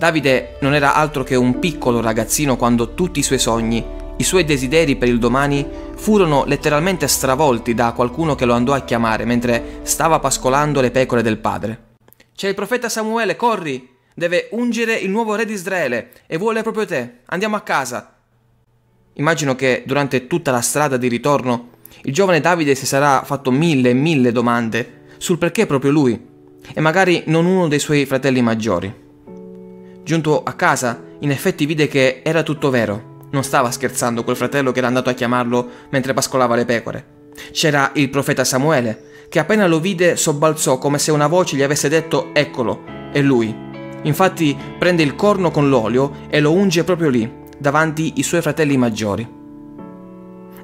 Davide non era altro che un piccolo ragazzino quando tutti i suoi sogni, i suoi desideri per il domani furono letteralmente stravolti da qualcuno che lo andò a chiamare mentre stava pascolando le pecore del padre. C'è il profeta Samuele, corri! Deve ungere il nuovo re di Israele e vuole proprio te. Andiamo a casa. Immagino che durante tutta la strada di ritorno il giovane Davide si sarà fatto mille e mille domande sul perché proprio lui e magari non uno dei suoi fratelli maggiori. Giunto a casa, in effetti vide che era tutto vero. Non stava scherzando quel fratello che era andato a chiamarlo mentre pascolava le pecore. C'era il profeta Samuele, che appena lo vide sobbalzò come se una voce gli avesse detto eccolo, è lui. Infatti prende il corno con l'olio e lo unge proprio lì, davanti i suoi fratelli maggiori.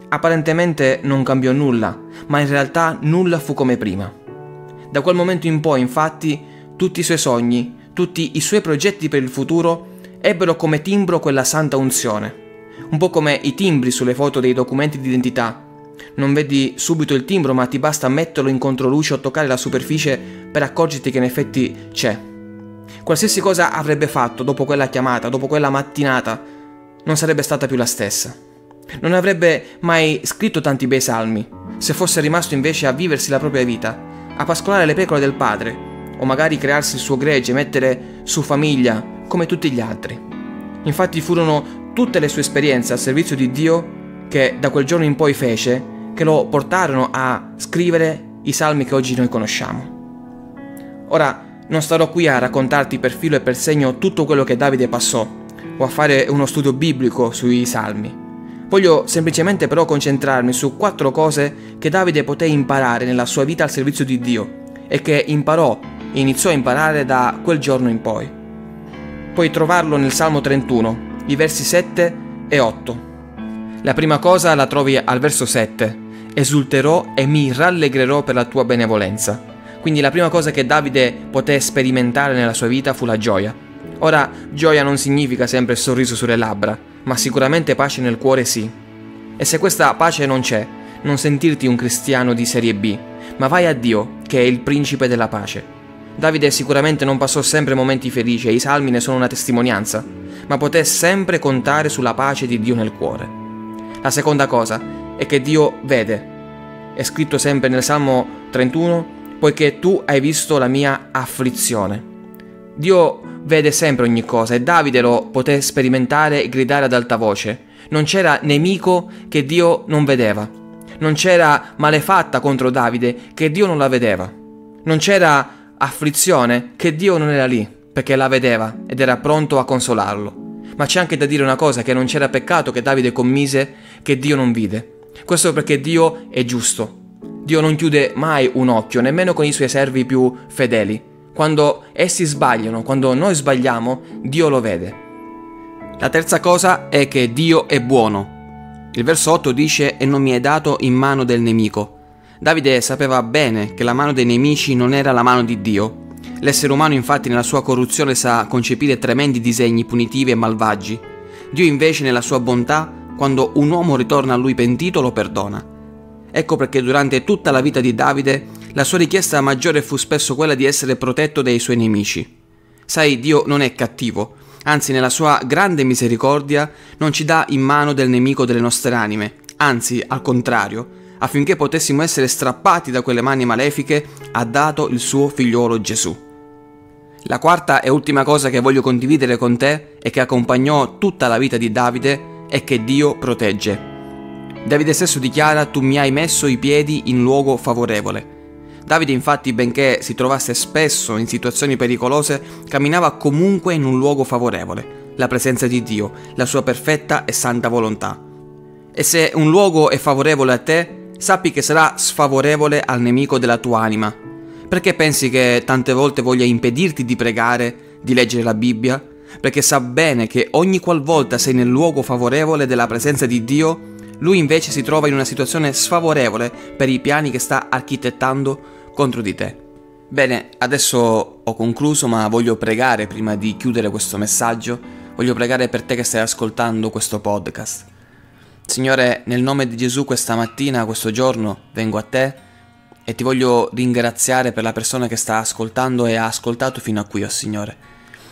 Apparentemente non cambiò nulla, ma in realtà nulla fu come prima. Da quel momento in poi, infatti, tutti i suoi sogni, tutti i suoi progetti per il futuro ebbero come timbro quella santa unzione. Un po' come i timbri sulle foto dei documenti d'identità. Non vedi subito il timbro, ma ti basta metterlo in controluce o toccare la superficie per accorgerti che in effetti c'è. Qualsiasi cosa avrebbe fatto dopo quella chiamata, dopo quella mattinata, non sarebbe stata più la stessa. Non avrebbe mai scritto tanti bei salmi, se fosse rimasto invece a viversi la propria vita, a pascolare le pecore del padre, o magari crearsi il suo gregge, mettere su famiglia, come tutti gli altri. Infatti furono tutte le sue esperienze al servizio di Dio che da quel giorno in poi fece che lo portarono a scrivere i salmi che oggi noi conosciamo. Ora non starò qui a raccontarti per filo e per segno tutto quello che Davide passò o a fare uno studio biblico sui salmi. Voglio semplicemente però concentrarmi su quattro cose che Davide poté imparare nella sua vita al servizio di Dio e che imparò iniziò a imparare da quel giorno in poi. Puoi trovarlo nel Salmo 31, i versi 7 e 8. La prima cosa la trovi al verso 7. Esulterò e mi rallegrerò per la tua benevolenza. Quindi la prima cosa che Davide poté sperimentare nella sua vita fu la gioia. Ora, gioia non significa sempre sorriso sulle labbra, ma sicuramente pace nel cuore sì. E se questa pace non c'è, non sentirti un cristiano di serie B, ma vai a Dio, che è il principe della pace. Davide sicuramente non passò sempre momenti felici e i salmi ne sono una testimonianza, ma poté sempre contare sulla pace di Dio nel cuore. La seconda cosa è che Dio vede. È scritto sempre nel Salmo 31, poiché tu hai visto la mia afflizione. Dio vede sempre ogni cosa e Davide lo poté sperimentare e gridare ad alta voce. Non c'era nemico che Dio non vedeva. Non c'era malefatta contro Davide che Dio non la vedeva. Non c'era afflizione che Dio non era lì perché la vedeva ed era pronto a consolarlo. Ma c'è anche da dire una cosa, che non c'era peccato che Davide commise che Dio non vide. Questo perché Dio è giusto. Dio non chiude mai un occhio, nemmeno con i suoi servi più fedeli. Quando essi sbagliano, quando noi sbagliamo, Dio lo vede. La terza cosa è che Dio è buono. Il verso 8 dice e non mi è dato in mano del nemico. Davide sapeva bene che la mano dei nemici non era la mano di Dio. L'essere umano infatti nella sua corruzione sa concepire tremendi disegni punitivi e malvagi. Dio invece nella sua bontà, quando un uomo ritorna a lui pentito, lo perdona. Ecco perché durante tutta la vita di Davide la sua richiesta maggiore fu spesso quella di essere protetto dai suoi nemici. Sai, Dio non è cattivo, anzi nella sua grande misericordia non ci dà in mano del nemico delle nostre anime, anzi al contrario, affinché potessimo essere strappati da quelle mani malefiche, ha dato il suo figliolo Gesù. La quarta e ultima cosa che voglio condividere con te e che accompagnò tutta la vita di Davide è che Dio protegge. Davide stesso dichiara tu mi hai messo i piedi in luogo favorevole. Davide infatti, benché si trovasse spesso in situazioni pericolose, camminava comunque in un luogo favorevole, la presenza di Dio, la sua perfetta e santa volontà. E se un luogo è favorevole a te, sappi che sarà sfavorevole al nemico della tua anima. Perché pensi che tante volte voglia impedirti di pregare, di leggere la Bibbia? Perché sa bene che ogni qualvolta sei nel luogo favorevole della presenza di Dio, lui invece si trova in una situazione sfavorevole per i piani che sta architettando contro di te. Bene, adesso ho concluso, ma voglio pregare prima di chiudere questo messaggio. Voglio pregare per te che stai ascoltando questo podcast. Signore, nel nome di Gesù questa mattina, questo giorno, vengo a te e ti voglio ringraziare per la persona che sta ascoltando e ha ascoltato fino a qui, oh Signore.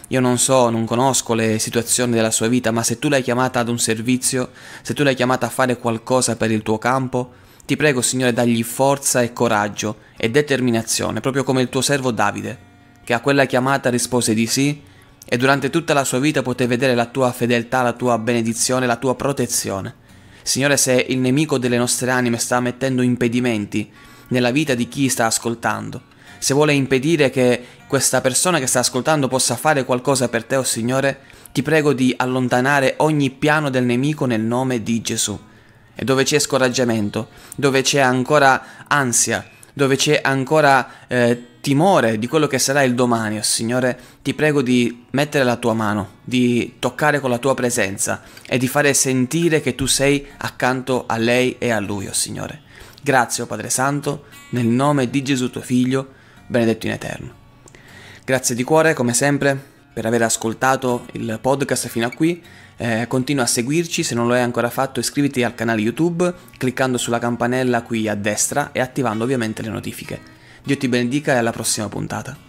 io non so, non conosco le situazioni della sua vita, ma se tu l'hai chiamata ad un servizio, se tu l'hai chiamata a fare qualcosa per il tuo campo, ti prego Signore dagli forza e coraggio e determinazione, proprio come il tuo servo Davide, che a quella chiamata rispose di sì e durante tutta la sua vita poté vedere la tua fedeltà, la tua benedizione, la tua protezione. Signore, se il nemico delle nostre anime sta mettendo impedimenti nella vita di chi sta ascoltando, se vuole impedire che questa persona che sta ascoltando possa fare qualcosa per te, oh Signore, ti prego di allontanare ogni piano del nemico nel nome di Gesù. E dove c'è scoraggiamento, dove c'è ancora ansia, dove c'è ancora eh, timore di quello che sarà il domani, oh Signore, ti prego di mettere la tua mano, di toccare con la tua presenza e di fare sentire che tu sei accanto a lei e a lui, oh Signore. Grazie, oh Padre Santo, nel nome di Gesù tuo Figlio, benedetto in eterno. Grazie di cuore, come sempre, per aver ascoltato il podcast fino a qui. Eh, continua a seguirci, se non lo hai ancora fatto iscriviti al canale YouTube cliccando sulla campanella qui a destra e attivando ovviamente le notifiche. Dio ti benedica e alla prossima puntata.